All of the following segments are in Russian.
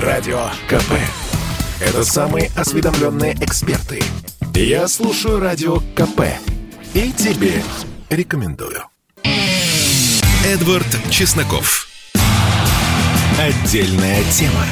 Радио КП. Это самые осведомленные эксперты. Я слушаю Радио КП. И тебе рекомендую. Эдвард Чесноков. Отдельная тема.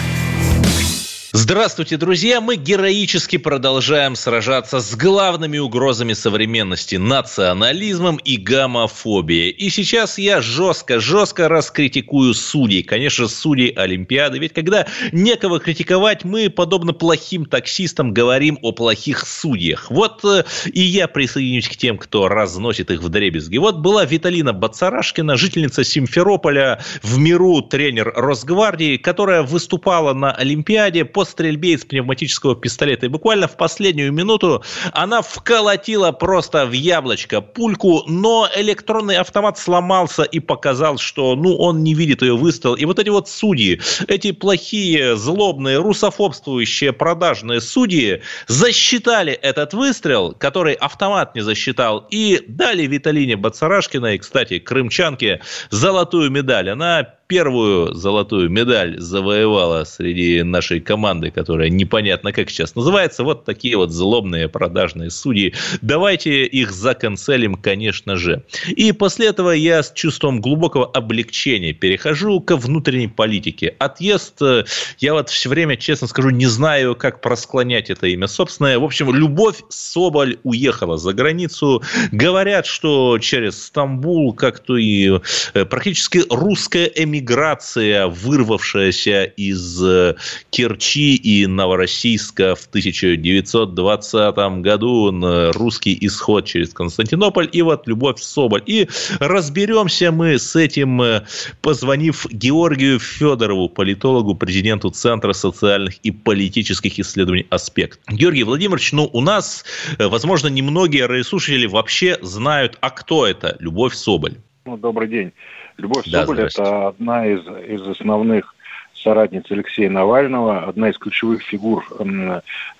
Здравствуйте, друзья! Мы героически продолжаем сражаться с главными угрозами современности – национализмом и гомофобией. И сейчас я жестко-жестко раскритикую судей. Конечно, судей Олимпиады. Ведь когда некого критиковать, мы, подобно плохим таксистам, говорим о плохих судьях. Вот э, и я присоединюсь к тем, кто разносит их в дребезги. Вот была Виталина Бацарашкина, жительница Симферополя, в миру тренер Росгвардии, которая выступала на Олимпиаде стрельбе из пневматического пистолета. И буквально в последнюю минуту она вколотила просто в яблочко пульку, но электронный автомат сломался и показал, что ну, он не видит ее выстрел. И вот эти вот судьи, эти плохие, злобные, русофобствующие, продажные судьи засчитали этот выстрел, который автомат не засчитал, и дали Виталине Бацарашкиной, кстати, крымчанке, золотую медаль. Она первую золотую медаль завоевала среди нашей команды, которая непонятно как сейчас называется. Вот такие вот злобные продажные судьи. Давайте их законцелим, конечно же. И после этого я с чувством глубокого облегчения перехожу ко внутренней политике. Отъезд, э, я вот все время, честно скажу, не знаю, как просклонять это имя собственное. В общем, Любовь Соболь уехала за границу. Говорят, что через Стамбул, как-то и э, практически русская эмиграция миграция, вырвавшаяся из э, Керчи и Новороссийска в 1920 году, русский исход через Константинополь, и вот Любовь Соболь. И разберемся мы с этим, э, позвонив Георгию Федорову, политологу, президенту Центра социальных и политических исследований «Аспект». Георгий Владимирович, ну, у нас, э, возможно, немногие радиослушатели вообще знают, а кто это Любовь Соболь. Ну, добрый день. Любовь да, Соболь – это одна из, из основных соратниц Алексея Навального, одна из ключевых фигур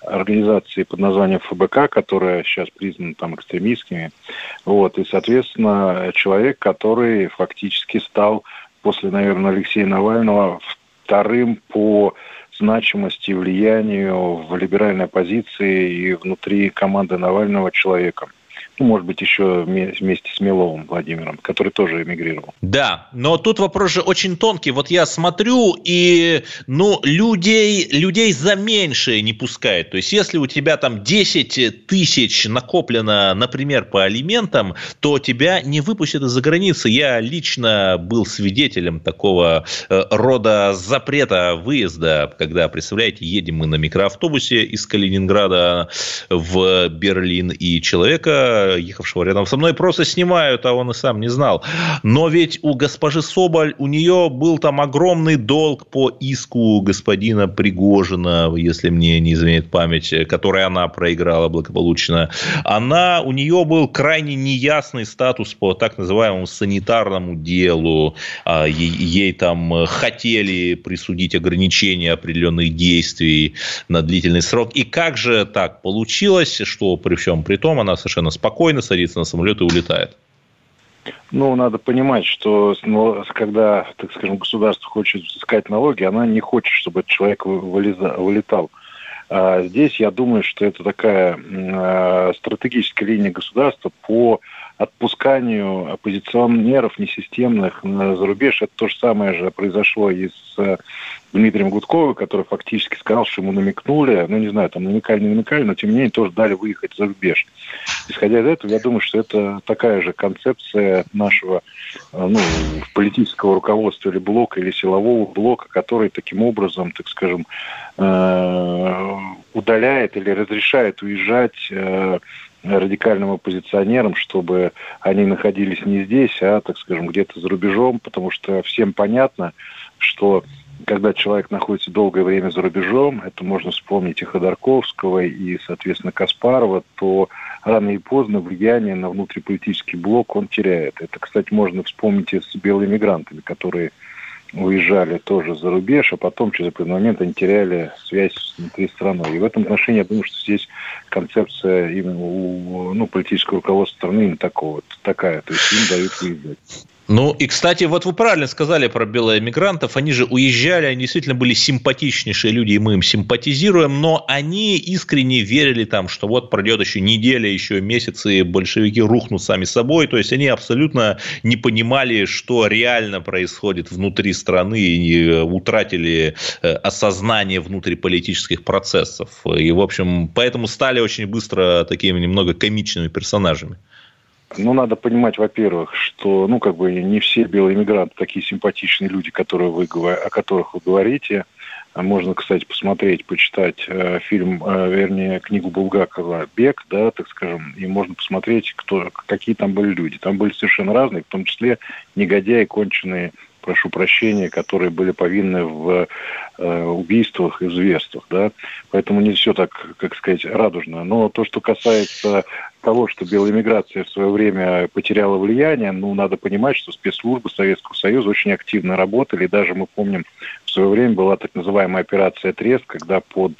организации под названием ФБК, которая сейчас признана там экстремистскими. Вот, и, соответственно, человек, который фактически стал после, наверное, Алексея Навального вторым по значимости и влиянию в либеральной оппозиции и внутри команды Навального человеком ну, может быть, еще вместе с Миловым Владимиром, который тоже эмигрировал. Да, но тут вопрос же очень тонкий. Вот я смотрю, и, ну, людей, людей за меньшее не пускают. То есть, если у тебя там 10 тысяч накоплено, например, по алиментам, то тебя не выпустят из-за границы. Я лично был свидетелем такого э, рода запрета выезда, когда, представляете, едем мы на микроавтобусе из Калининграда в Берлин, и человека ехавшего рядом со мной, просто снимают, а он и сам не знал. Но ведь у госпожи Соболь, у нее был там огромный долг по иску господина Пригожина, если мне не изменяет память, который она проиграла благополучно. Она, у нее был крайне неясный статус по так называемому санитарному делу. А, ей, ей там хотели присудить ограничения определенных действий на длительный срок. И как же так получилось, что при всем при том она совершенно спокойно спокойно садится на самолет и улетает. Ну, надо понимать, что когда, так скажем, государство хочет взыскать налоги, она не хочет, чтобы этот человек вылетал. А здесь я думаю, что это такая э, стратегическая линия государства по отпусканию оппозиционеров несистемных на зарубеж. Это то же самое же произошло и с э, Дмитрием Гудковым, который фактически сказал, что ему намекнули, ну не знаю, там намекали, не намекали, но тем не менее тоже дали выехать за рубеж. Исходя из этого, я думаю, что это такая же концепция нашего э, ну, политического руководства или блока, или силового блока, который таким образом, так скажем, э, удаляет или разрешает уезжать радикальным оппозиционерам, чтобы они находились не здесь, а, так скажем, где-то за рубежом, потому что всем понятно, что когда человек находится долгое время за рубежом, это можно вспомнить и Ходорковского, и, соответственно, Каспарова, то рано или поздно влияние на внутриполитический блок он теряет. Это, кстати, можно вспомнить и с белыми мигрантами, которые уезжали тоже за рубеж, а потом через определенный момент они теряли связь внутри страны. И в этом отношении я думаю, что здесь концепция именно у ну, политического руководства страны именно такого, такая, то есть им дают выезжать. Ну и, кстати, вот вы правильно сказали про белоэмигрантов. Они же уезжали, они действительно были симпатичнейшие люди, и мы им симпатизируем, но они искренне верили там, что вот пройдет еще неделя, еще месяцы, и большевики рухнут сами собой. То есть они абсолютно не понимали, что реально происходит внутри страны, и э, утратили э, осознание внутриполитических процессов. И, в общем, поэтому стали очень быстро такими немного комичными персонажами. Ну, надо понимать, во-первых, что, ну, как бы не все белые иммигранты такие симпатичные люди, которые вы, о которых вы говорите. А можно, кстати, посмотреть, почитать э, фильм, э, вернее, книгу Булгакова «Бег», да, так скажем, и можно посмотреть, кто, какие там были люди. Там были совершенно разные, в том числе негодяи, конченые прошу прощения, которые были повинны в э, убийствах и зверствах. Да? Поэтому не все так, как сказать, радужно. Но то, что касается того, что белая миграция в свое время потеряла влияние, ну, надо понимать, что спецслужбы Советского Союза очень активно работали. Даже мы помним, в свое время была так называемая операция «Трест», когда под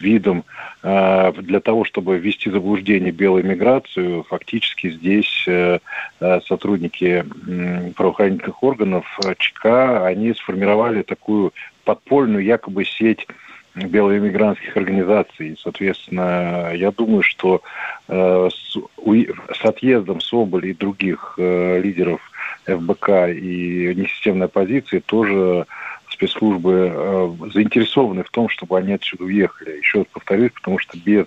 видом э, для того, чтобы ввести заблуждение белую миграцию, фактически здесь э, э сотрудники э, правоохранительных органов э, ЧК, они сформировали такую подпольную якобы сеть белоэмигрантских организаций. Соответственно, я думаю, что э, с, у, с отъездом Соболя и других э, лидеров ФБК и несистемной оппозиции тоже спецслужбы э, заинтересованы в том, чтобы они отсюда уехали. Еще раз повторюсь, потому что без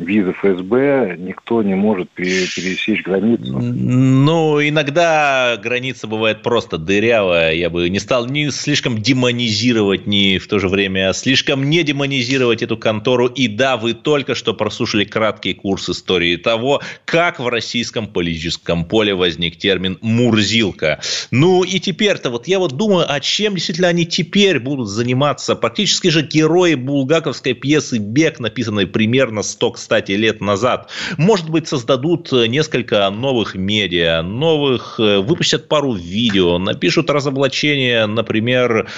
визы ФСБ никто не может пересечь границу. Ну, иногда граница бывает просто дырявая. Я бы не стал ни слишком демонизировать, ни в то же время слишком не демонизировать эту контору. И да, вы только что прослушали краткий курс истории того, как в российском политическом поле возник термин «мурзилка». Ну и теперь-то вот я вот думаю, а чем действительно они теперь будут заниматься? Практически же герои булгаковской пьесы «Бег», написанной примерно 100 кстати, лет назад. Может быть, создадут э, несколько новых медиа, новых, э, выпустят пару видео, напишут разоблачение, например,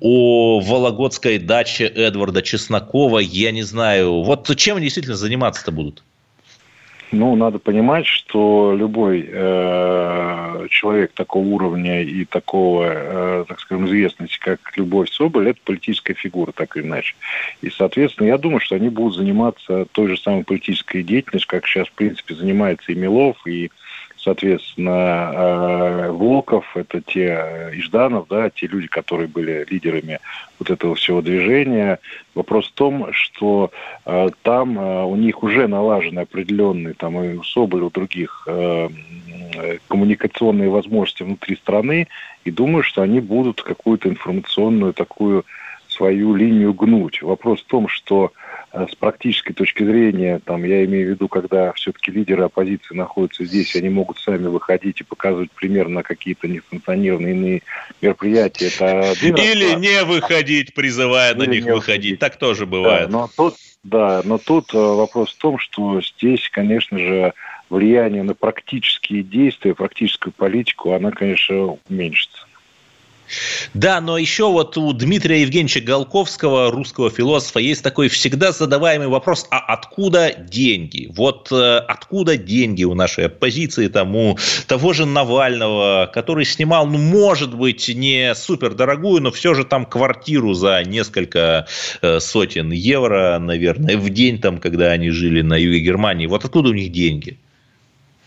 о Вологодской даче Эдварда Чеснокова, я не знаю. Вот чем они действительно заниматься-то будут? Ну, надо понимать, что любой э, человек такого уровня и такого, э, так скажем, известности, как Любовь Соболь, это политическая фигура, так или иначе. И, соответственно, я думаю, что они будут заниматься той же самой политической деятельностью, как сейчас, в принципе, занимается и Милов, и соответственно, э, Волков, это те э, Ижданов, да, те люди, которые были лидерами вот этого всего движения. Вопрос в том, что э, там у них уже налажены определенные, там и у Соболя, у других коммуникационные возможности внутри страны, и думаю, что они будут какую-то информационную такую свою линию гнуть. Вопрос в том, что с практической точки зрения, там, я имею в виду, когда все-таки лидеры оппозиции находятся здесь, они могут сами выходить и показывать пример на какие-то несанкционированные иные мероприятия. Это Или не выходить, призывая Или на них выходить. выходить. Так тоже бывает. Да, но тут, да, но тут э, вопрос в том, что здесь, конечно же, влияние на практические действия, практическую политику, она, конечно, уменьшится. Да, но еще вот у Дмитрия Евгеньевича Голковского, русского философа, есть такой всегда задаваемый вопрос, а откуда деньги? Вот э, откуда деньги у нашей оппозиции, там, у того же Навального, который снимал, ну, может быть, не супер дорогую, но все же там квартиру за несколько э, сотен евро, наверное, в день, там, когда они жили на юге Германии. Вот откуда у них деньги?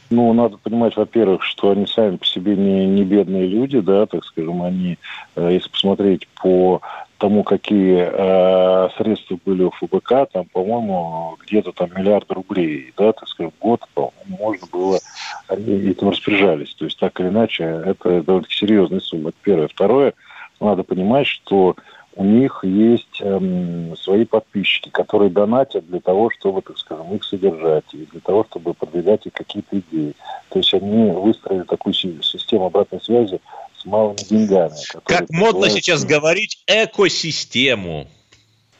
Ну, надо понимать, во-первых, что они сами по себе не, не бедные люди, да, так скажем, они, э, если посмотреть по тому, какие э, средства были у ФБК, там, по-моему, где-то там миллиард рублей, да, так скажем, в год, можно было, они этим распоряжались. То есть, так или иначе, это довольно-таки серьезная сумма. Это первое. Второе, надо понимать, что у них есть эм, свои подписчики, которые донатят для того, чтобы, так скажем, их содержать, и для того, чтобы продвигать их какие-то идеи. То есть они выстроили такую систему обратной связи с малыми деньгами. Как модно сейчас говорить, экосистему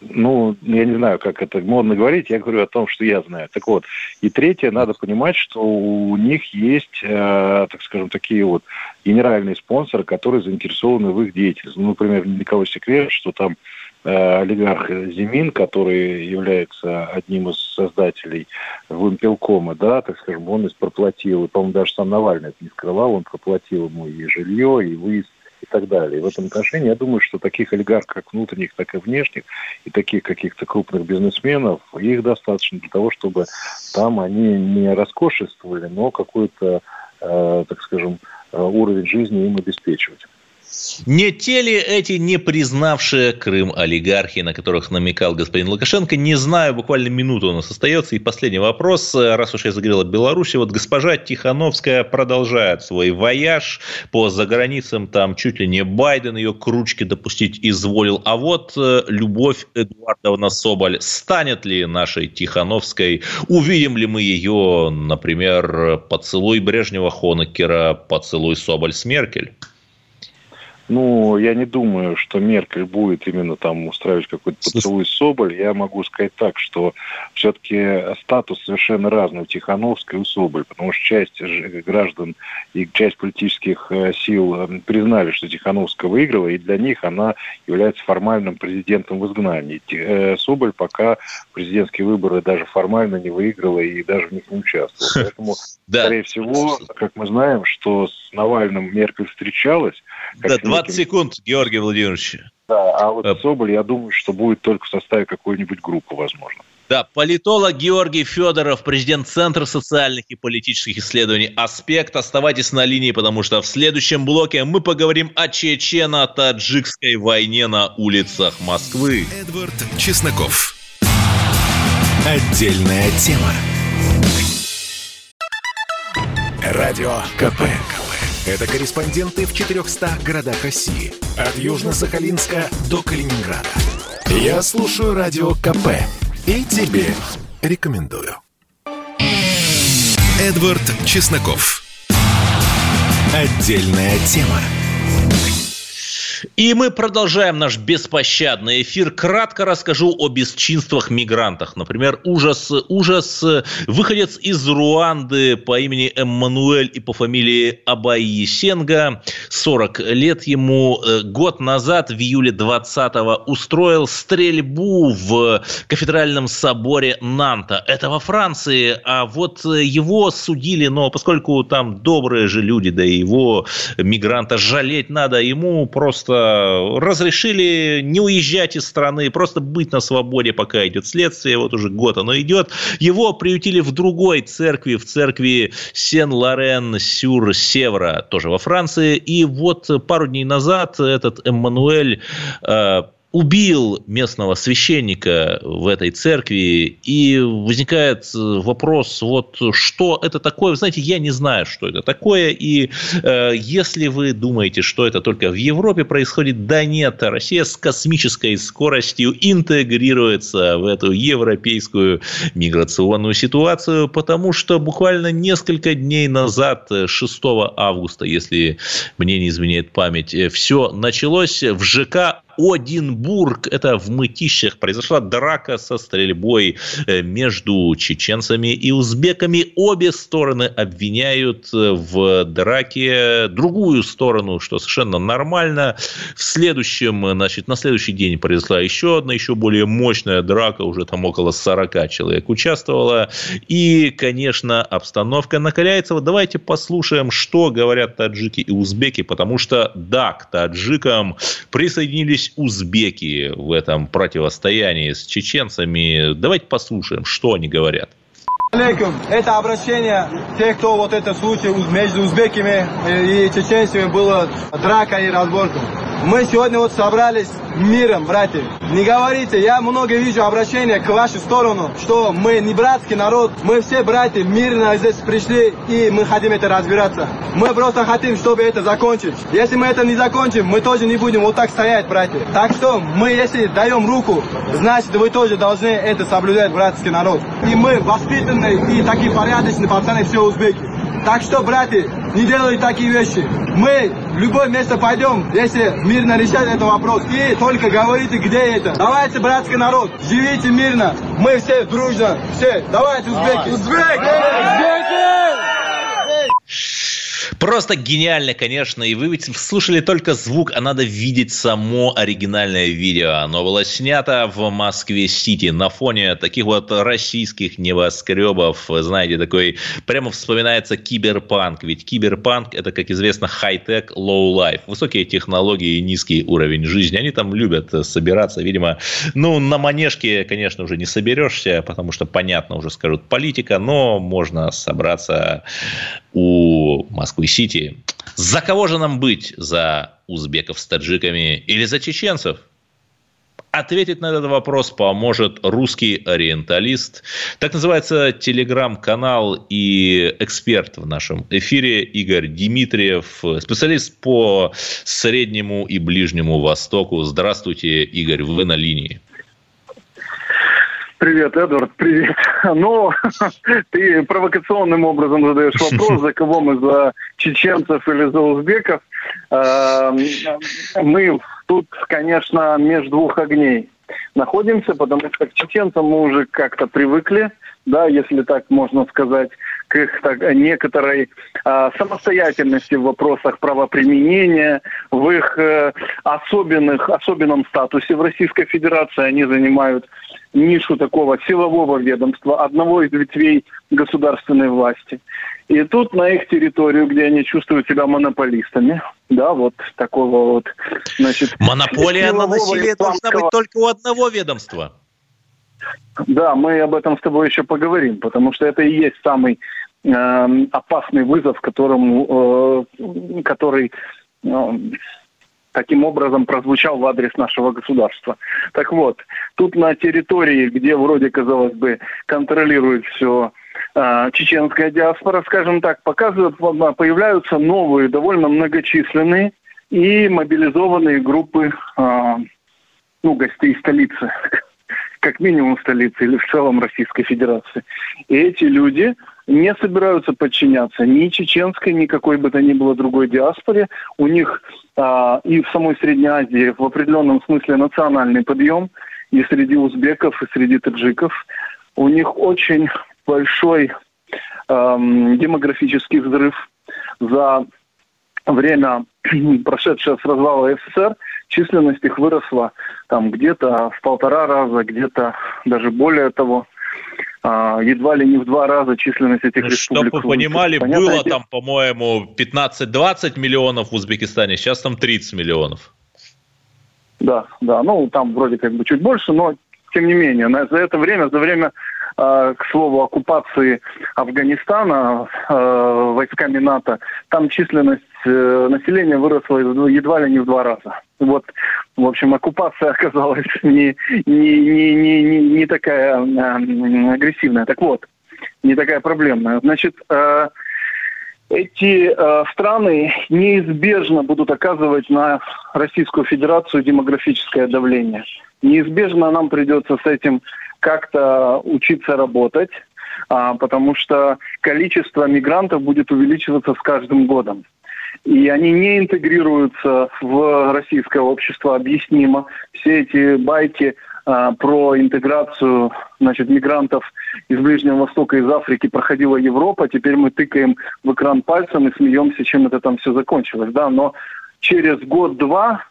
ну, я не знаю, как это модно говорить, я говорю о том, что я знаю. Так вот, и третье, надо понимать, что у них есть, э, так скажем, такие вот генеральные спонсоры, которые заинтересованы в их деятельности. Ну, например, никого секрет, что там э, олигарх Зимин, который является одним из создателей Вымпелкома, да, так скажем, он проплатил, и, по-моему, даже сам Навальный это не скрывал, он проплатил ему и жилье, и выезд и так далее. И в этом отношении я думаю, что таких олигархов, как внутренних, так и внешних, и таких каких-то крупных бизнесменов, их достаточно для того, чтобы там они не роскошествовали, но какой-то, э, так скажем, э, уровень жизни им обеспечивать. Не те ли эти не признавшие Крым олигархи, на которых намекал господин Лукашенко? Не знаю, буквально минуту у нас остается. И последний вопрос, раз уж я заговорил о Беларуси. Вот госпожа Тихановская продолжает свой вояж по заграницам. Там чуть ли не Байден ее к ручке допустить изволил. А вот э, Любовь Эдуардовна Соболь станет ли нашей Тихановской? Увидим ли мы ее, например, поцелуй Брежнева Хонекера, поцелуй Соболь с Меркель? Ну, я не думаю, что Меркель будет именно там устраивать какой-то поцелуй Соболь. Я могу сказать так, что все-таки статус совершенно разный у Тихановской и у Соболь, потому что часть граждан и часть политических э, сил э, признали, что Тихановская выиграла, и для них она является формальным президентом в изгнании. Э, Соболь пока президентские выборы даже формально не выиграла и даже в них не участвовала. Поэтому, скорее всего, как мы знаем, что с Навальным Меркель встречалась, да, 20 секунд, Георгий Владимирович. Да, а вот э, Соболь, я думаю, что будет только в составе какой-нибудь группы, возможно. Да, политолог Георгий Федоров, президент Центра социальных и политических исследований «Аспект». Оставайтесь на линии, потому что в следующем блоке мы поговорим о чечено-таджикской войне на улицах Москвы. Эдвард Чесноков. Отдельная тема. Радио КП. Это корреспонденты в 400 городах России. От Южно-Сахалинска до Калининграда. Я слушаю Радио КП и тебе рекомендую. Эдвард Чесноков. Отдельная тема. И мы продолжаем наш беспощадный эфир. Кратко расскажу о бесчинствах мигрантах. Например, ужас, ужас. Выходец из Руанды по имени Эммануэль и по фамилии Абай Сенга, 40 лет ему, э, год назад, в июле 20-го, устроил стрельбу в кафедральном соборе Нанта. Это во Франции, а вот его судили, но поскольку там добрые же люди, да и его мигранта жалеть надо, ему просто просто разрешили не уезжать из страны, просто быть на свободе, пока идет следствие, вот уже год оно идет. Его приютили в другой церкви, в церкви Сен-Лорен-Сюр-Севра, тоже во Франции. И вот пару дней назад этот Эммануэль э, убил местного священника в этой церкви, и возникает э, вопрос, вот что это такое, вы знаете, я не знаю, что это такое, и э, если вы думаете, что это только в Европе происходит, да нет, Россия с космической скоростью интегрируется в эту европейскую миграционную ситуацию, потому что буквально несколько дней назад, 6 августа, если мне не изменяет память, э, все началось. В ЖК Одинбург. Это в Мытищах произошла драка со стрельбой э, между чеченцами и узбеками. Обе стороны обвиняют э, в драке другую сторону, что совершенно нормально. В следующем, значит, на следующий день произошла еще одна, еще более мощная драка. Уже там около 40 человек участвовало. И, конечно, обстановка накаляется. Вот давайте послушаем, что говорят таджики и узбеки, потому что, да, к таджикам присоединились есть узбеки в этом противостоянии с чеченцами. Давайте послушаем, что они говорят. Это обращение тех, кто вот этот случай между узбеками и чеченцами было драка и разборка. Мы сегодня вот собрались миром, братья. Не говорите, я много вижу обращения к вашей сторону, что мы не братский народ, мы все братья мирно здесь пришли и мы хотим это разбираться. Мы просто хотим, чтобы это закончить. Если мы это не закончим, мы тоже не будем вот так стоять, братья. Так что мы, если даем руку, значит вы тоже должны это соблюдать, братский народ. И мы воспитанные и такие порядочные пацаны, все узбеки. Так что, братья, не делайте такие вещи. Мы в любое место пойдем, если мирно решать этот вопрос. И только говорите, где это. Давайте, братский народ, живите мирно. Мы все дружно. Все, давайте, узбеки. Узбеки! Узбеки! Просто гениально, конечно. И вы ведь слушали только звук, а надо видеть само оригинальное видео. Оно было снято в Москве-Сити на фоне таких вот российских небоскребов. Знаете, такой прямо вспоминается киберпанк. Ведь киберпанк – это, как известно, high tech, low life. Высокие технологии и низкий уровень жизни. Они там любят собираться, видимо. Ну, на манежке, конечно, уже не соберешься, потому что, понятно, уже скажут политика, но можно собраться у Москвы-Сити. За кого же нам быть? За узбеков с таджиками или за чеченцев? Ответить на этот вопрос поможет русский ориенталист. Так называется телеграм-канал и эксперт в нашем эфире Игорь Дмитриев, специалист по Среднему и Ближнему Востоку. Здравствуйте, Игорь, вы на линии. Привет, Эдвард, привет. Ну, ты провокационным образом задаешь вопрос, за кого мы, за чеченцев или за узбеков. Эм, мы тут, конечно, между двух огней находимся, потому что к чеченцам мы уже как-то привыкли, да, если так можно сказать, к их так, некоторой э, самостоятельности в вопросах правоприменения, в их э, особенных, особенном статусе в Российской Федерации. Они занимают нишу такого силового ведомства, одного из ветвей государственной власти. И тут на их территорию, где они чувствуют себя монополистами, да, вот такого вот, значит... Монополия на насилие должна быть только у одного ведомства. Да, мы об этом с тобой еще поговорим, потому что это и есть самый э, опасный вызов, которому, э, который э, таким образом прозвучал в адрес нашего государства. Так вот, тут на территории, где вроде, казалось бы, контролирует все э, чеченская диаспора, скажем так, показывают, появляются новые, довольно многочисленные и мобилизованные группы э, ну, гостей столицы, как минимум столицы или в целом Российской Федерации. И эти люди не собираются подчиняться ни чеченской, ни какой бы то ни было другой диаспоре. У них а, и в самой Средней Азии в определенном смысле национальный подъем, и среди узбеков, и среди таджиков. У них очень большой эм, демографический взрыв за время, прошедшее с развала СССР, численность их выросла там где-то в полтора раза, где-то даже более того а, едва ли не в два раза численность этих ну, республик. Чтобы вы понимали, Понятно, было там, по-моему, 15-20 миллионов в Узбекистане, сейчас там 30 миллионов. Да, да, ну там вроде как бы чуть больше, но тем не менее, за это время, за время Э, к слову, оккупации Афганистана э, войсками НАТО, там численность э, населения выросла едва ли не в два раза. Вот, в общем, оккупация оказалась не, не, не, не, не, не такая агрессивная. Так вот, не такая проблемная. Значит, эти э, страны неизбежно будут оказывать на Российскую Федерацию демографическое давление. Неизбежно нам придется с этим как-то учиться работать, а, потому что количество мигрантов будет увеличиваться с каждым годом. И они не интегрируются в российское общество, объяснимо. Все эти байки а, про интеграцию значит, мигрантов из Ближнего Востока, из Африки проходила Европа. Теперь мы тыкаем в экран пальцем и смеемся, чем это там все закончилось. Да? Но через год-два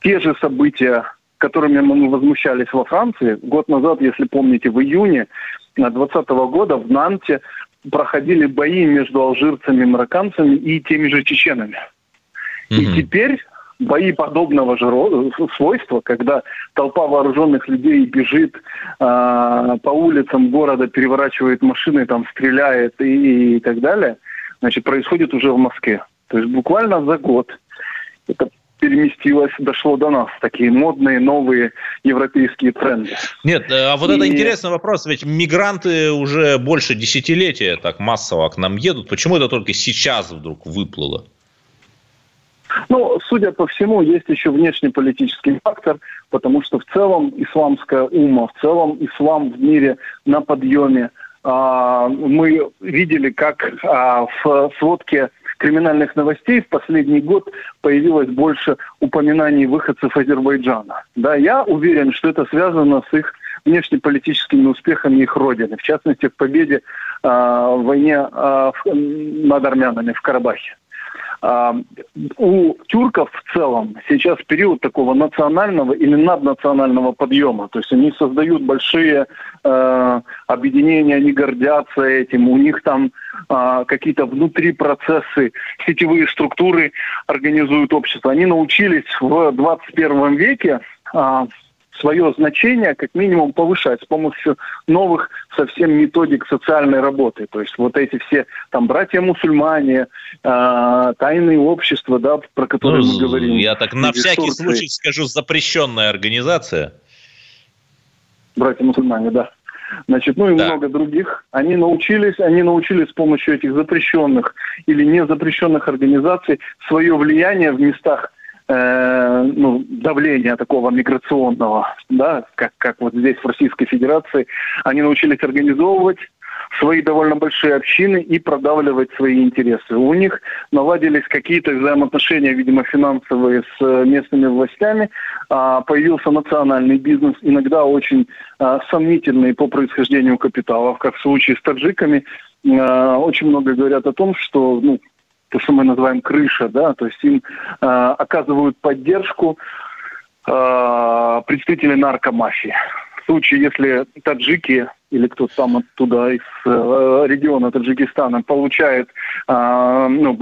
те же события которыми мы возмущались во Франции. Год назад, если помните, в июне 2020 года в Нанте проходили бои между алжирцами, марокканцами и теми же чеченами. Mm-hmm. И теперь бои подобного же свойства, когда толпа вооруженных людей бежит э, по улицам города, переворачивает машины, там стреляет и, и так далее, значит, происходит уже в Москве. То есть буквально за год. Это переместилось, дошло до нас, такие модные новые европейские тренды. Нет, э, а вот и... это интересный вопрос, ведь мигранты уже больше десятилетия так массово к нам едут, почему это только сейчас вдруг выплыло? Ну, судя по всему, есть еще внешнеполитический фактор, потому что в целом исламская ума, в целом ислам в мире на подъеме. А, мы видели, как а, в сводке криминальных новостей в последний год появилось больше упоминаний выходцев Азербайджана. Да, я уверен, что это связано с их внешнеполитическими успехами их родины, в частности, в победе в войне над армянами в Карабахе. А, у тюрков в целом сейчас период такого национального или наднационального подъема. То есть они создают большие э, объединения, они гордятся этим. У них там э, какие-то внутри процессы, сетевые структуры организуют общество. Они научились в 21 веке э, свое значение как минимум повышать с помощью новых совсем методик социальной работы. То есть вот эти все там братья-мусульмане, э, тайные общества, да, про которые ну, мы говорим. Я так на всякий случай скажу, запрещенная организация. Братья-мусульмане, да. Значит, ну и да. много других. Они научились, они научились с помощью этих запрещенных или незапрещенных организаций свое влияние в местах э, ну, давления такого миграционного, да, как, как вот здесь в Российской Федерации, они научились организовывать свои довольно большие общины и продавливать свои интересы. У них наладились какие-то взаимоотношения, видимо, финансовые с местными властями, а, появился национальный бизнес, иногда очень а, сомнительный по происхождению капиталов, как в случае с таджиками. А, очень много говорят о том, что ну, то, что мы называем крыша, да, то есть им э, оказывают поддержку э, представители наркомафии. В случае, если таджики или кто-то там оттуда из э, региона Таджикистана получает, э, ну,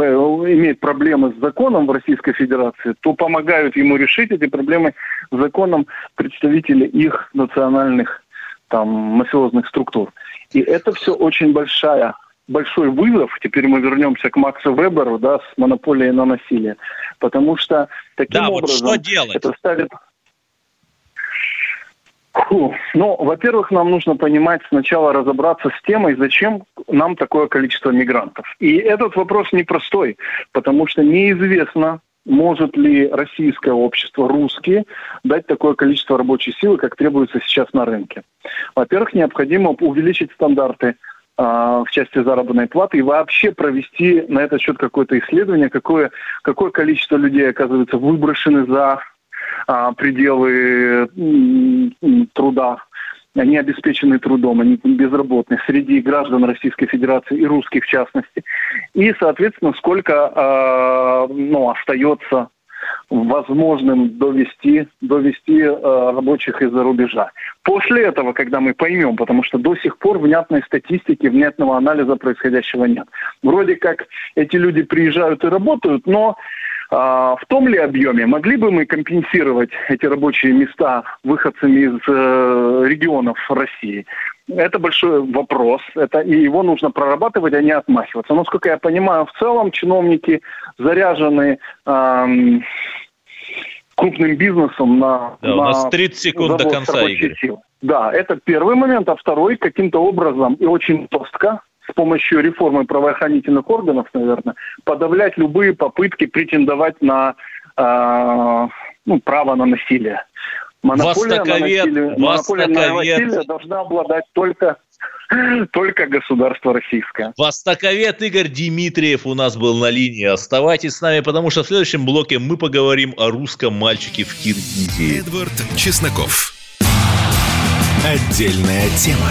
имеет проблемы с законом в Российской Федерации, то помогают ему решить эти проблемы законом представители их национальных там мафиозных структур. И это все очень большая большой вызов, теперь мы вернемся к Максу Веберу, да, с монополией на насилие, потому что таким да, образом вот что делать? это ставит... Фу. Ну, во-первых, нам нужно понимать сначала разобраться с темой, зачем нам такое количество мигрантов. И этот вопрос непростой, потому что неизвестно, может ли российское общество, русские, дать такое количество рабочей силы, как требуется сейчас на рынке. Во-первых, необходимо увеличить стандарты в части заработной платы и вообще провести на этот счет какое-то исследование, какое, какое количество людей, оказывается, выброшены за а, пределы труда, они обеспечены трудом, они безработны среди граждан Российской Федерации и русских в частности. И, соответственно, сколько э, ну, остается возможным довести, довести э, рабочих из-за рубежа. После этого, когда мы поймем, потому что до сих пор внятной статистики, внятного анализа происходящего нет. Вроде как эти люди приезжают и работают, но э, в том ли объеме могли бы мы компенсировать эти рабочие места выходцами из э, регионов России? Это большой вопрос, это, и его нужно прорабатывать, а не отмахиваться. Но, сколько я понимаю, в целом чиновники заряжены эм, крупным бизнесом на... Да, на у нас 30 секунд до конца, Игорь. Сил. Да, это первый момент. А второй, каким-то образом и очень жестко, с помощью реформы правоохранительных органов, наверное, подавлять любые попытки претендовать на э, ну, право на насилие. Монополия востоковед, на насилие, монополия на насилие должна обладать только только государство российское. Востоковед Игорь Дмитриев у нас был на линии. Оставайтесь с нами, потому что в следующем блоке мы поговорим о русском мальчике в Киргизии. Эдвард Чесноков. Отдельная тема.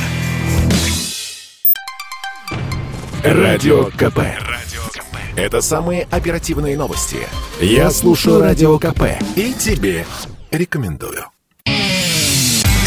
Радио КП. Радио КП. Это самые оперативные новости. Я слушаю Радио КП и тебе рекомендую.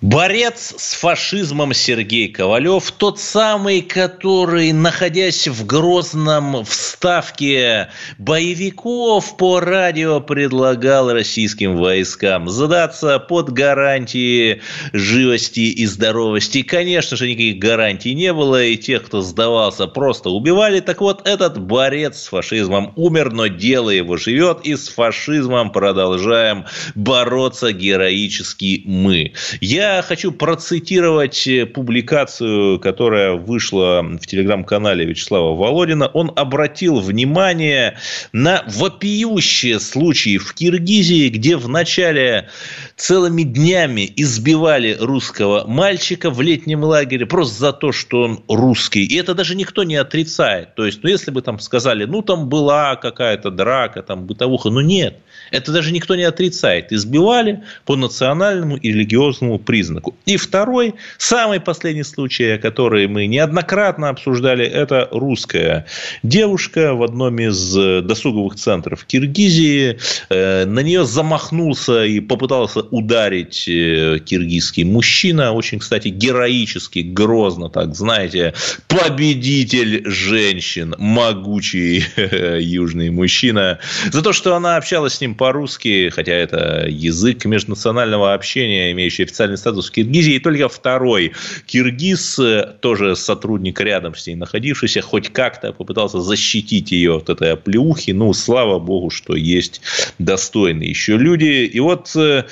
Борец с фашизмом Сергей Ковалев, тот самый, который, находясь в Грозном в ставке боевиков по радио, предлагал российским войскам сдаться под гарантии живости и здоровости. Конечно же, никаких гарантий не было, и тех, кто сдавался, просто убивали. Так вот, этот борец с фашизмом умер, но дело его живет, и с фашизмом продолжаем бороться героически мы. Я Я хочу процитировать публикацию, которая вышла в телеграм-канале Вячеслава Володина. Он обратил внимание на вопиющие случаи в Киргизии, где в начале целыми днями избивали русского мальчика в летнем лагере просто за то, что он русский. И это даже никто не отрицает. То есть, ну, если бы там сказали, ну, там была какая-то драка, там бытовуха, ну, нет. Это даже никто не отрицает. Избивали по национальному и религиозному признаку. И второй, самый последний случай, который мы неоднократно обсуждали, это русская девушка в одном из э, досуговых центров Киргизии. Э, на нее замахнулся и попытался ударить э, киргизский мужчина. Очень, кстати, героически, грозно так, знаете, победитель женщин, могучий южный мужчина. За то, что она общалась с ним по-русски, хотя это язык межнационального общения, имеющий официальный статус в Киргизии, и только второй киргиз, тоже сотрудник рядом с ней находившийся, хоть как-то попытался защитить ее от этой оплеухи. Ну, слава богу, что есть достойные еще люди. И вот э,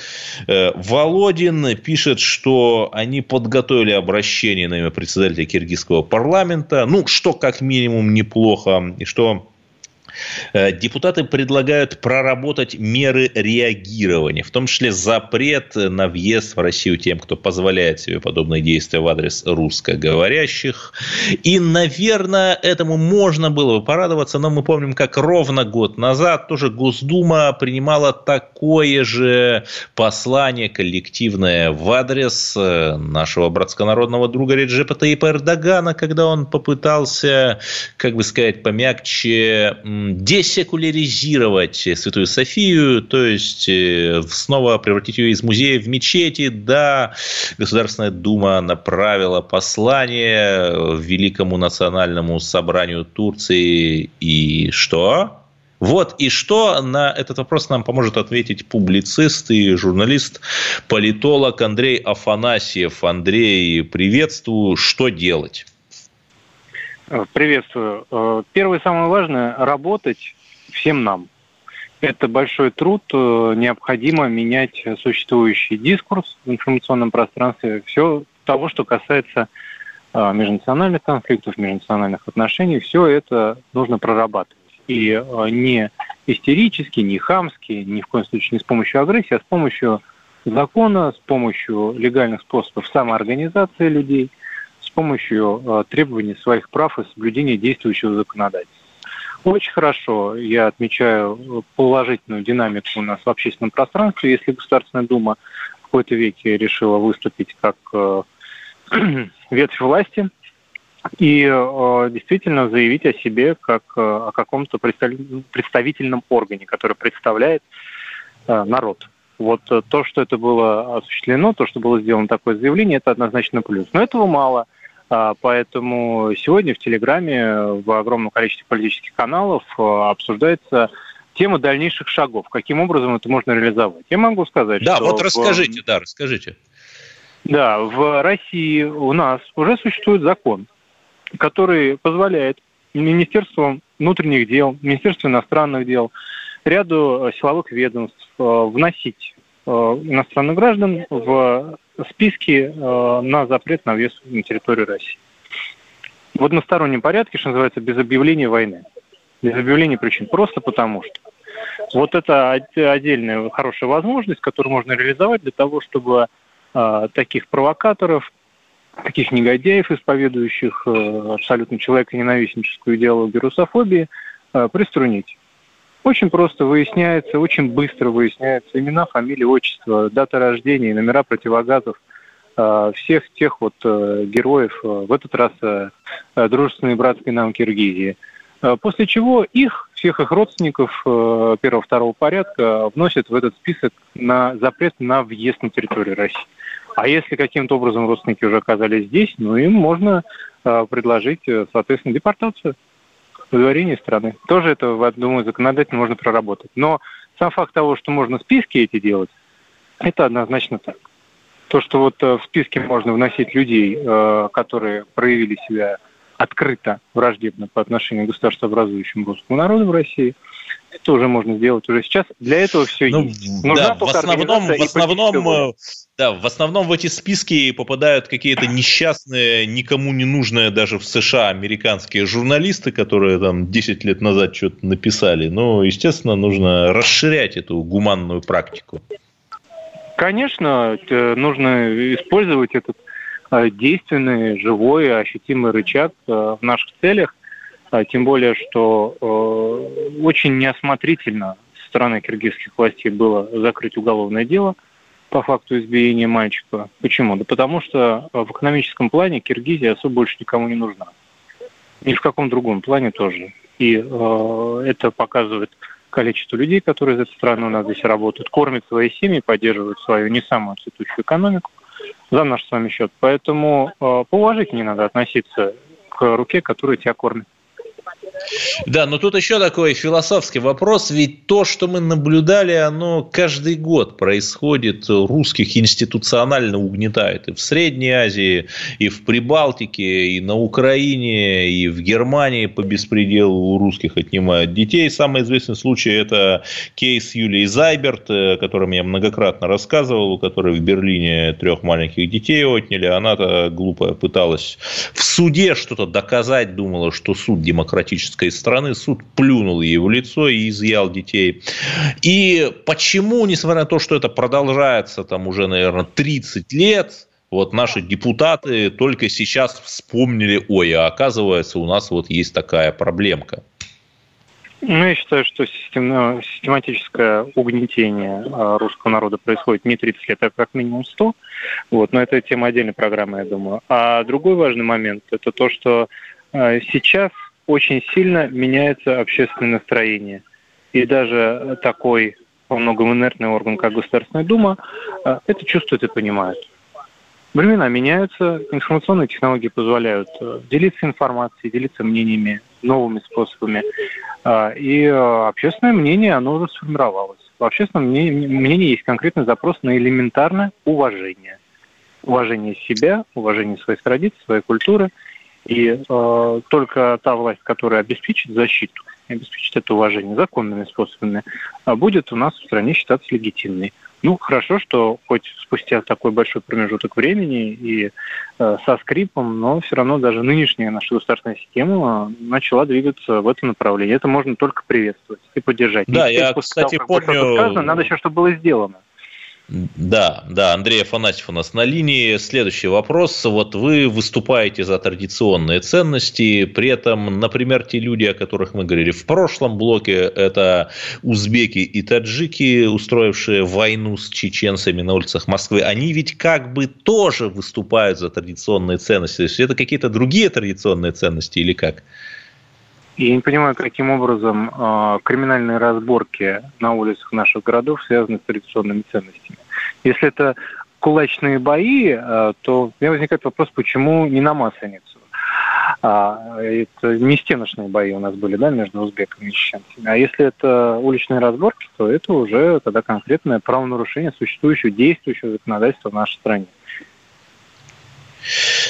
Володин пишет, что они подготовили обращение на имя председателя киргизского парламента, ну, что как минимум неплохо, и что Э, депутаты предлагают проработать меры реагирования, в том числе запрет на въезд в Россию тем, кто позволяет себе подобные действия в адрес русскоговорящих. И, наверное, этому можно было бы порадоваться, но мы помним, как ровно год назад тоже Госдума принимала такое же послание коллективное в адрес э, нашего братсконародного друга Реджепа Таипа Эрдогана, когда он попытался, как бы сказать, помягче десекуляризировать Святую Софию, то есть э, снова превратить ее из музея в мечети. Да, Государственная Дума направила послание Великому национальному собранию Турции. И что? Вот и что на этот вопрос нам поможет ответить публицист и журналист, политолог Андрей Афанасьев. Андрей, приветствую. Что делать? Э, приветствую. Э, первое самое важное – работать всем нам. Это большой труд, э, необходимо менять существующий дискурс в информационном пространстве, все того, что касается межнациональных конфликтов, межнациональных отношений, все это нужно прорабатывать. И не истерически, не хамски, ни в коем случае не с помощью агрессии, а с помощью закона, с помощью легальных способов самоорганизации людей – помощью э, требований своих прав и соблюдения действующего законодательства. Очень хорошо. Я отмечаю положительную динамику у нас в общественном пространстве. Если Государственная Дума в какой-то веке решила выступить как э, ветвь власти и э, действительно заявить о себе как э, о каком-то представительном органе, который представляет э, народ. Вот э, то, что это было осуществлено, то, что было сделано такое заявление, это однозначно плюс. Но этого мало. А, поэтому сегодня в Телеграме в огромном количестве политических каналов а, обсуждается тема дальнейших шагов. Каким образом это можно реализовать? Я могу сказать, да, что... Да, вот расскажите, в... да, расскажите. Да, в России у нас уже существует закон, который позволяет Министерству внутренних дел, Министерству иностранных дел, ряду силовых ведомств вносить иностранных граждан в списки э, на запрет на въезд на территорию России. В одностороннем порядке, что называется, без объявления войны. Без объявления причин. Просто потому что. Вот это отдельная хорошая возможность, которую можно реализовать для того, чтобы э, таких провокаторов, таких негодяев, исповедующих э, абсолютно человеконенавистническую идеологию русофобии, э, приструнить. Очень просто выясняется, очень быстро выясняются имена, фамилии, отчества, дата рождения, номера противогазов э, всех тех вот э, героев, э, в этот раз дружественной братской нам Киргизии. После чего их, всех их родственников первого-второго порядка вносят в этот список на запрет на въезд на территорию России. А если каким-то образом родственники уже оказались здесь, ну им можно предложить, соответственно, депортацию выдворение страны. Тоже это, думаю, законодательно можно проработать. Но сам факт того, что можно списки эти делать, это однозначно так. То, что вот э, в списке можно вносить людей, э, которые проявили себя открыто враждебно по отношению к государствообразующему русскому народу в России, Это уже можно сделать уже сейчас. Для этого все ну, есть. Нужна да, в основном, в основном, да, в основном в эти списки попадают какие-то несчастные, никому не нужные даже в США американские журналисты, которые там 10 лет назад что-то написали. Но, естественно, нужно расширять эту гуманную практику. Конечно, нужно использовать этот э, действенный, живой, ощутимый рычаг э, в наших целях. А, тем более, что э, очень неосмотрительно со стороны киргизских властей было закрыть уголовное дело по факту избиения мальчика. Почему? Да потому что в экономическом плане Киргизия особо больше никому не нужна. Ни в каком другом плане тоже. И э, это показывает количество людей, которые из этой страны у нас здесь работают, кормят свои семьи, поддерживают свою не самую цветущую экономику за наш с вами счет. Поэтому э, поуважительнее надо относиться к руке, которая тебя кормит. Да, но тут еще такой философский вопрос, ведь то, что мы наблюдали, оно каждый год происходит, русских институционально угнетает и в Средней Азии, и в Прибалтике, и на Украине, и в Германии по беспределу у русских отнимают детей. Самый известный случай – это кейс Юлии Зайберт, о котором я многократно рассказывал, у которой в Берлине трех маленьких детей отняли. Она-то глупая пыталась в суде что-то доказать, думала, что суд демократический коммунистической страны. Суд плюнул ей в лицо и изъял детей. И почему, несмотря на то, что это продолжается там уже, наверное, 30 лет, вот наши депутаты только сейчас вспомнили, ой, а оказывается, у нас вот есть такая проблемка. Ну, я считаю, что систематическое угнетение а, русского народа происходит не 30 лет, а как минимум 100. Вот, но это тема отдельной программы, я думаю. А другой важный момент – это то, что а, сейчас очень сильно меняется общественное настроение. И даже такой во многом инертный орган, как Государственная Дума, э, это чувствует и понимает. Времена меняются, информационные технологии позволяют э, делиться информацией, делиться мнениями, новыми способами. Э, и общественное мнение, оно уже сформировалось. В общественном мнении есть конкретный запрос на элементарное уважение. Уважение себя, уважение своих традиций, своей культуры – и э, только та власть, которая обеспечит защиту, обеспечит это уважение законными способами, а будет у нас в стране считаться легитимной. Ну, хорошо, что хоть спустя такой большой промежуток времени и э, со скрипом, но все равно даже нынешняя наша государственная система начала двигаться в этом направлении. Это можно только приветствовать и поддержать. Да, и я, кстати, того, помню... Сказано, надо еще, чтобы было сделано. Да, да, Андрей Афанасьев у нас на линии. Следующий вопрос. Вот вы выступаете за традиционные ценности, при этом, например, те люди, о которых мы говорили в прошлом блоке, это узбеки и таджики, устроившие войну с чеченцами на улицах Москвы, они ведь как бы тоже выступают за традиционные ценности. То есть это какие-то другие традиционные ценности или как? Я не понимаю, каким образом э, криминальные разборки на улицах наших городов связаны с традиционными ценностями. Если это кулачные бои, э, то у меня возникает вопрос, почему не на Масленицу? А, это не стеночные бои у нас были, да, между узбеками и чеченцами. А если это уличные разборки, то это уже тогда конкретное правонарушение существующего, действующего законодательства в нашей стране.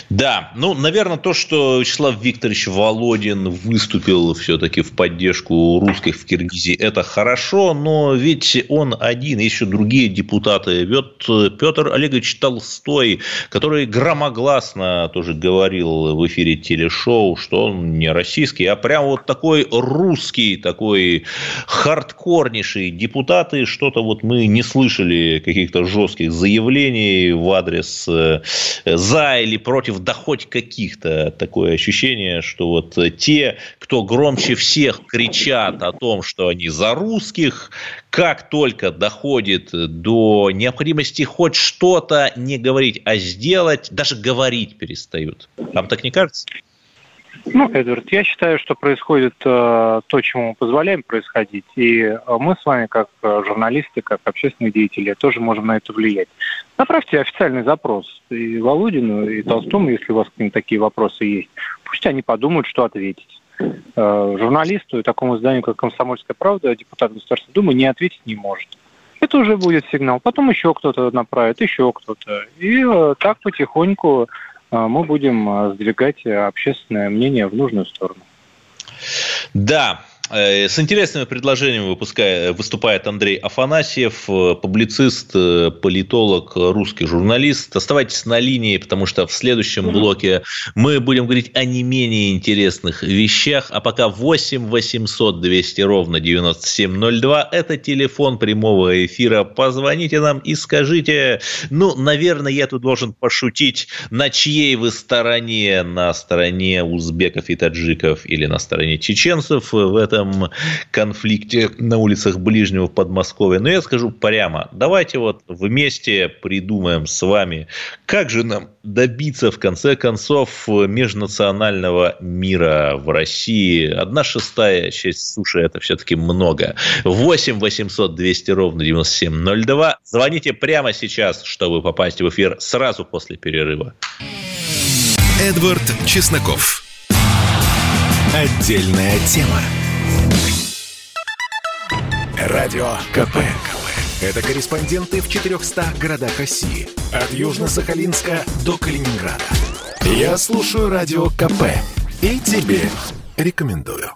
Да, ну, наверное, то, что Вячеслав Викторович Володин выступил все-таки в поддержку русских в Киргизии, это хорошо, но ведь он один, еще другие депутаты. Вот Петр Олегович Толстой, который громогласно тоже говорил в эфире телешоу, что он не российский, а прям вот такой русский, такой хардкорнейший депутат, и что-то вот мы не слышали каких-то жестких заявлений в адрес э, за или против, да хоть каких-то. Такое ощущение, что вот те, кто громче всех кричат о том, что они за русских, как только доходит до необходимости хоть что-то не говорить, а сделать, даже говорить перестают. Вам так не кажется? Ну, Эдвард, я считаю, что происходит э, то, чему мы позволяем происходить. И э, мы с вами, как э, журналисты, как общественные деятели, тоже можем на это влиять. Направьте официальный запрос и Володину, и Толстому, если у вас к ним такие вопросы есть. Пусть они подумают, что ответить. Э, журналисту и такому изданию, как «Комсомольская правда», депутат Государственной Думы не ответить не может. Это уже будет сигнал. Потом еще кто-то направит, еще кто-то. И так потихоньку мы будем а, сдвигать общественное мнение в нужную сторону. Да, Э, с интересными предложениями выпускает, выступает Андрей Афанасьев, э, публицист, э, политолог, русский журналист. Оставайтесь на линии, потому что в следующем блоке мы будем говорить о не менее интересных вещах. А пока 8 800 200 ровно 9702 – это телефон прямого эфира. Позвоните нам и скажите, ну, наверное, я тут должен пошутить, на чьей вы стороне, на стороне узбеков и таджиков или на стороне чеченцев в этом этом конфликте на улицах ближнего Подмосковья. Но я скажу прямо, давайте вот вместе придумаем с вами, как же нам добиться в конце концов межнационального мира в России. Одна шестая часть суши – это все-таки много. 8 800 200 ровно 9702. Звоните прямо сейчас, чтобы попасть в эфир сразу после перерыва. Эдвард Чесноков. Отдельная тема. Радио КП. Это корреспонденты в 400 городах России. От Южно-Сахалинска до Калининграда. Я слушаю Радио КП. И тебе рекомендую.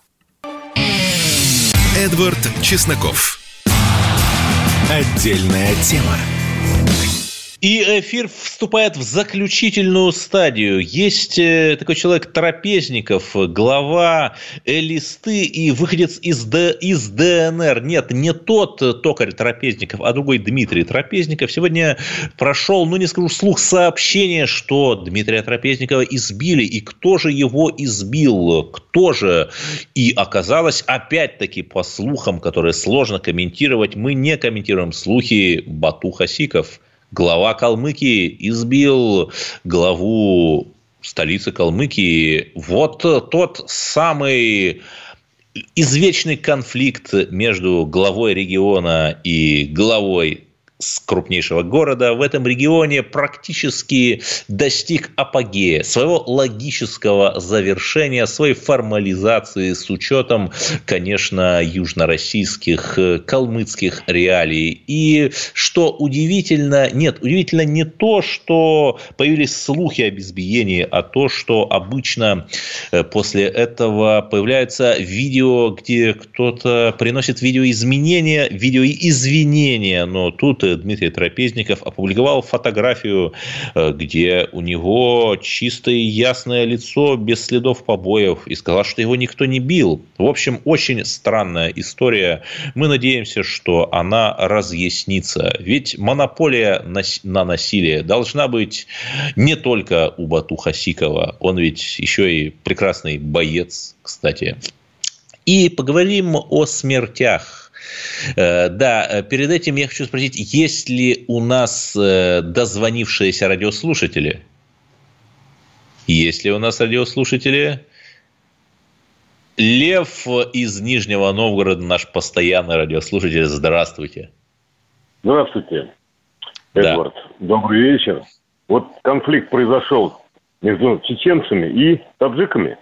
Эдвард Чесноков. Отдельная тема. И эфир вступает в заключительную стадию. Есть э, такой человек Трапезников, глава Элисты и выходец из, Д, из ДНР. Нет, не тот токарь Трапезников, а другой Дмитрий Трапезников. Сегодня прошел, ну не скажу слух, сообщение, что Дмитрия Трапезникова избили. И кто же его избил? Кто же? И оказалось, опять-таки, по слухам, которые сложно комментировать, мы не комментируем слухи Бату Хасиков глава Калмыкии избил главу столицы Калмыкии. Вот тот самый извечный конфликт между главой региона и главой с крупнейшего города в этом регионе практически достиг апогея, своего логического завершения, своей формализации с учетом, конечно, южно-российских, э, калмыцких реалий. И что удивительно, нет, удивительно не то, что появились слухи об избиении, а то, что обычно э, после этого появляется видео, где кто-то приносит видеоизменения, видеоизвинения, но тут Дмитрий Трапезников опубликовал фотографию, э, где у него чистое и ясное лицо без следов побоев и сказал, что его никто не бил. В общем, очень странная история. Мы надеемся, что она разъяснится. Ведь монополия на насилие должна быть не только у Бату Хасикова. Он ведь еще и прекрасный боец, кстати. И поговорим о смертях да, э, перед этим я хочу спросить, есть ли у нас э, дозвонившиеся радиослушатели? Есть ли у нас радиослушатели? Лев из Нижнего Новгорода, наш постоянный радиослушатель. Здравствуйте. Здравствуйте, Эдвард. Да. Добрый вечер. Вот конфликт произошел между чеченцами и таджиками.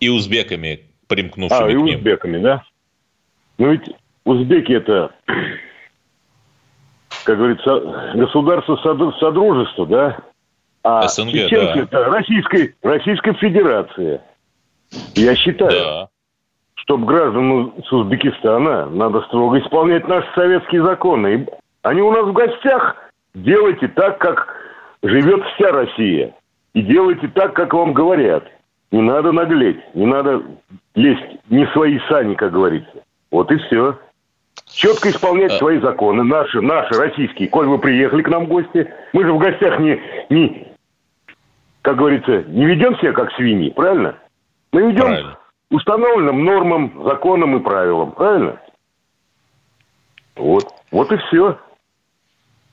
И узбеками, примкнувшими а, и к ним. узбеками, да? Ну ведь узбеки это, как говорится, государство содружества, да? А СНГ, чеченцы да. это Российской, Российская Федерация. Я считаю, да. чтобы гражданам с Узбекистана надо строго исполнять наши советские законы. И они у нас в гостях. Делайте так, как живет вся Россия. И делайте так, как вам говорят. Не надо наглеть, не надо лезть не свои сани, как говорится. Вот и все. Четко исполнять а... свои законы, наши, наши, российские. Коль вы приехали к нам в гости, мы же в гостях не, не как говорится, не ведем себя как свиньи, правильно? Мы ведем правильно. установленным нормам, законам и правилам, правильно? Вот, вот и все.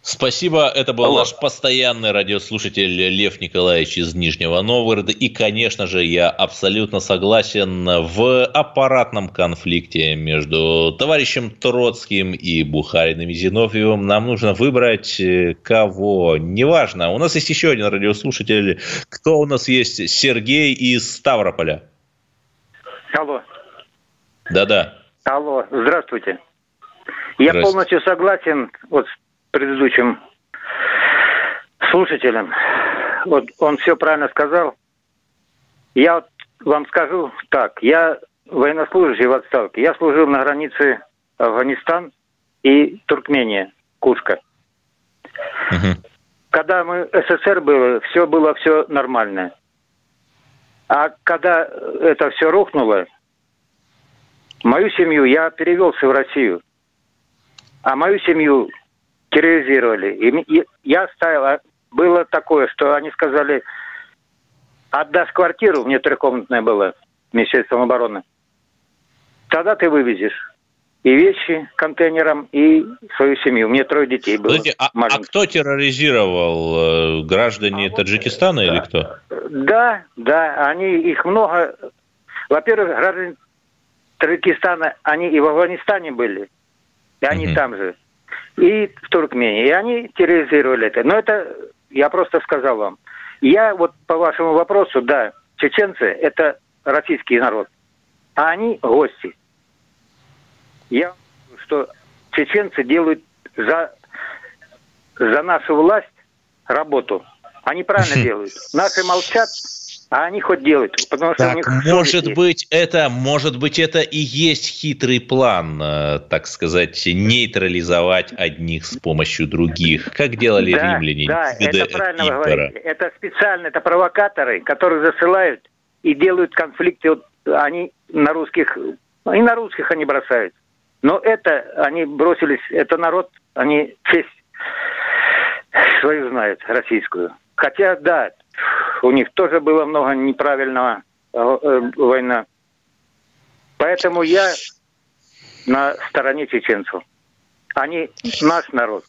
Спасибо. Это был Алло. наш постоянный радиослушатель Лев Николаевич из Нижнего Новгорода. И, конечно же, я абсолютно согласен в аппаратном конфликте между товарищем Троцким и Бухариным и Зиновьевым. Нам нужно выбрать э, кого. Неважно. У нас есть еще один радиослушатель. Кто у нас есть? Сергей из Ставрополя. Алло. Да-да. Алло, здравствуйте. Я здравствуйте. полностью согласен вот предыдущим слушателям. Вот он все правильно сказал. Я вот вам скажу так. Я военнослужащий в отставке. Я служил на границе Афганистан и Туркмения, Кушка. Угу. Когда мы СССР было, все было все нормально. А когда это все рухнуло, мою семью я перевелся в Россию. А мою семью терроризировали. И я ставил, а было такое, что они сказали, отдашь квартиру, мне трехкомнатная была, Министерством обороны, тогда ты вывезешь и вещи контейнером, и свою семью. Мне трое детей было. Подождите, а, а кто терроризировал? Э, граждане а Таджикистана вот, или кто? Да, да, они, их много. Во-первых, граждане Таджикистана, они и в Афганистане были, и они угу. там же, и в Туркмении, и они терроризировали это. Но это я просто сказал вам. Я вот по вашему вопросу, да, чеченцы – это российский народ, а они гости – я что чеченцы делают за, за нашу власть работу. Они правильно делают. Наши молчат, а они хоть делают, потому что так, у них может есть. быть это, может быть это и есть хитрый план, э, так сказать, нейтрализовать одних с помощью других, как делали да, римляне. Да, это правильно вы говорите. Это специально, это провокаторы, которые засылают и делают конфликты. Вот они на русских, и на русских они бросают. Но это они бросились, это народ, они честь свою знают, российскую. Хотя, да, у них тоже было много неправильного э, э, война. Поэтому я на стороне чеченцев. Они наш народ.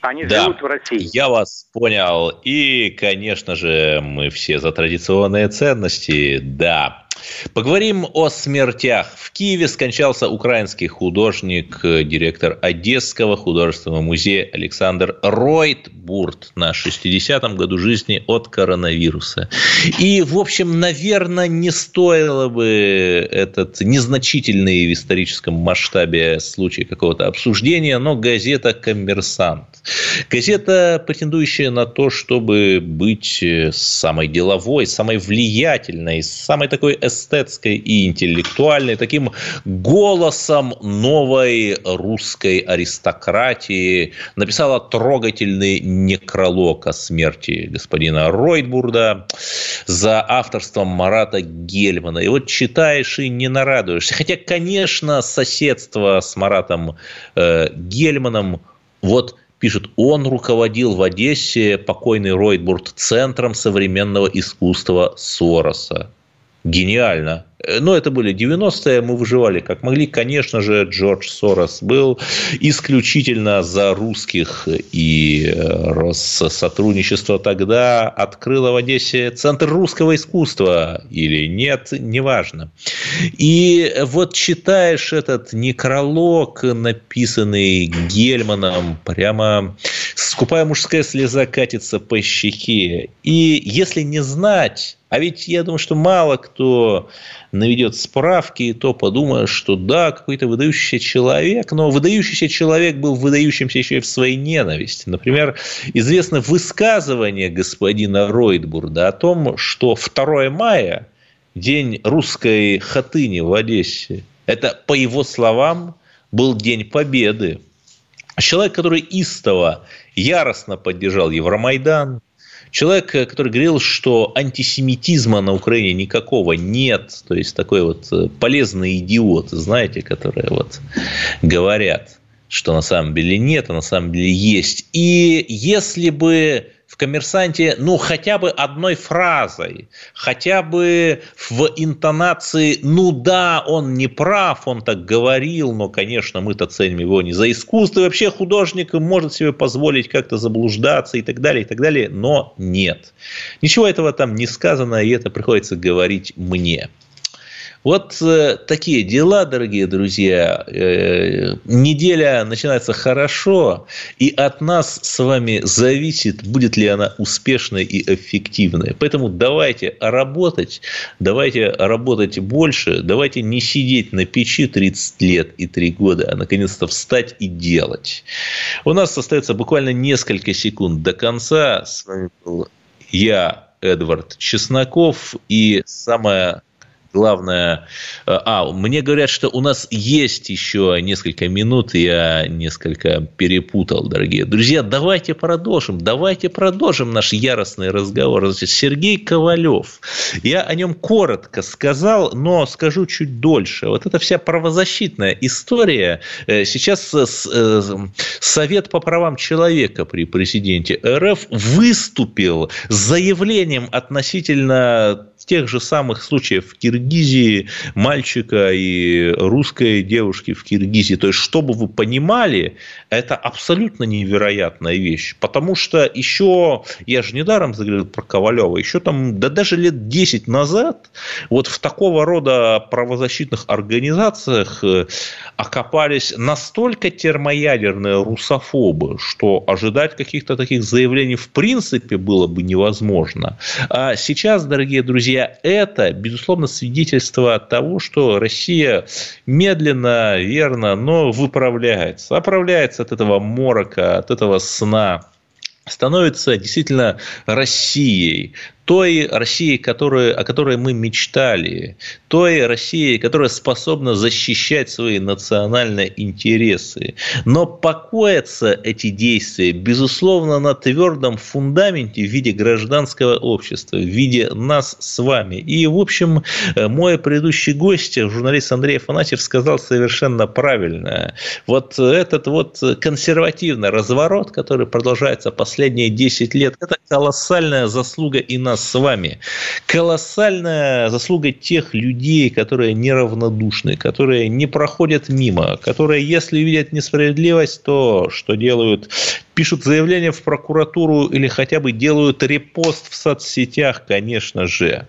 Они да, живут в России. Я вас понял. И, конечно же, мы все за традиционные ценности. Да, Поговорим о смертях. В Киеве скончался украинский художник, директор Одесского художественного музея Александр Ройтбурт на 60-м году жизни от коронавируса. И, в общем, наверное, не стоило бы этот незначительный в историческом масштабе случай какого-то обсуждения, но газета «Коммерсант». Газета, претендующая на то, чтобы быть самой деловой, самой влиятельной, самой такой эстетской и интеллектуальной, таким голосом новой русской аристократии, написала трогательный некролог о смерти господина Ройтбурда за авторством Марата Гельмана. И вот читаешь и не нарадуешься. Хотя, конечно, соседство с Маратом э, Гельманом вот пишет, он руководил в Одессе покойный Ройтбурд центром современного искусства Сороса. Гениально. Э, но это были 90-е, мы выживали как могли. Конечно же, Джордж Сорос был исключительно за русских, и э, Россотрудничество тогда открыло в Одессе Центр русского искусства, или нет, неважно. И вот читаешь этот некролог, написанный Гельманом, прямо скупая мужская слеза катится по щеке. И если не знать, а ведь я думаю, что мало кто наведет справки, то подумает, что да, какой-то выдающийся человек, но выдающийся человек был выдающимся еще и в своей ненависти. Например, известно высказывание господина Ройтбурда о том, что 2 мая, день русской хатыни в Одессе, это, по его словам, был день победы. Человек, который истово, яростно поддержал Евромайдан, Человек, э, который говорил, что антисемитизма на Украине никакого нет, то есть такой вот э, полезный идиот, знаете, которые вот говорят, что на самом деле нет, а на самом деле есть. И если бы в коммерсанте, ну, хотя бы одной фразой, хотя бы в интонации, ну да, он не прав, он так говорил, но, конечно, мы-то ценим его не за искусство, и вообще художник может себе позволить как-то заблуждаться и так далее, и так далее, но нет. Ничего этого там не сказано, и это приходится говорить мне. Вот э, такие дела, дорогие друзья. Э, неделя начинается хорошо, и от нас с вами зависит, будет ли она успешной и эффективной. Поэтому давайте работать, давайте работать больше, давайте не сидеть на печи 30 лет и 3 года, а наконец-то встать и делать. У нас остается буквально несколько секунд до конца. С вами был я, Эдвард Чесноков, и самое главное... Э, а, мне говорят, что у нас есть еще несколько минут, я несколько перепутал, дорогие друзья. Давайте продолжим, давайте продолжим наш яростный разговор. Сергей Ковалев. Я о нем коротко сказал, но скажу чуть дольше. Вот эта вся правозащитная история. Э, сейчас э, Совет по правам человека при президенте РФ выступил с заявлением относительно тех же самых случаев в Киргизии, мальчика и русской девушки в Киргизии. То есть, чтобы вы понимали, это абсолютно невероятная вещь. Потому что еще, я же недаром заговорил про Ковалева, еще там, да даже лет 10 назад, вот в такого рода правозащитных организациях э, окопались настолько термоядерные русофобы, что ожидать каких-то таких заявлений в принципе было бы невозможно. А сейчас, дорогие друзья, это, безусловно, свидетельство того, что Россия медленно, верно, но выправляется. Оправляется от этого морока, от этого сна становится действительно Россией, той России, которую, о которой мы мечтали, той России, которая способна защищать свои национальные интересы. Но покоятся эти действия, безусловно, на твердом фундаменте в виде гражданского общества, в виде нас с вами. И, в общем, мой предыдущий гость, журналист Андрей Афанасьев, сказал совершенно правильно. Вот этот вот консервативный разворот, который продолжается последние 10 лет, это колоссальная заслуга и нас с вами. Колоссальная заслуга тех людей, которые неравнодушны, которые не проходят мимо, которые, если видят несправедливость, то что делают? Пишут заявление в прокуратуру или хотя бы делают репост в соцсетях, конечно же.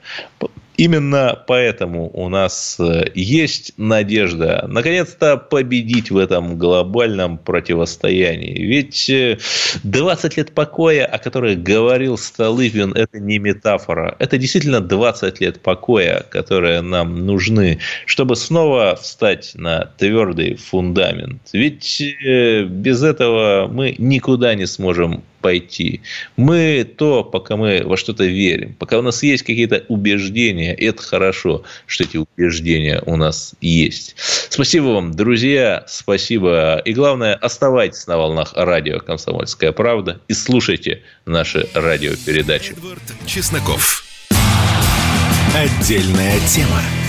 Именно поэтому у нас э, есть надежда наконец-то победить в этом глобальном противостоянии. Ведь 20 э, лет покоя, о которых говорил Столыпин, это не метафора. Это действительно 20 лет покоя, которые нам нужны, чтобы снова встать на твердый фундамент. Ведь э, без этого мы никуда не сможем пойти. Мы то, пока мы во что-то верим, пока у нас есть какие-то убеждения, это хорошо, что эти убеждения у нас есть. Спасибо вам, друзья, спасибо. И главное, оставайтесь на волнах радио «Комсомольская правда» и слушайте наши радиопередачи. Эдвард Чесноков. Отдельная тема.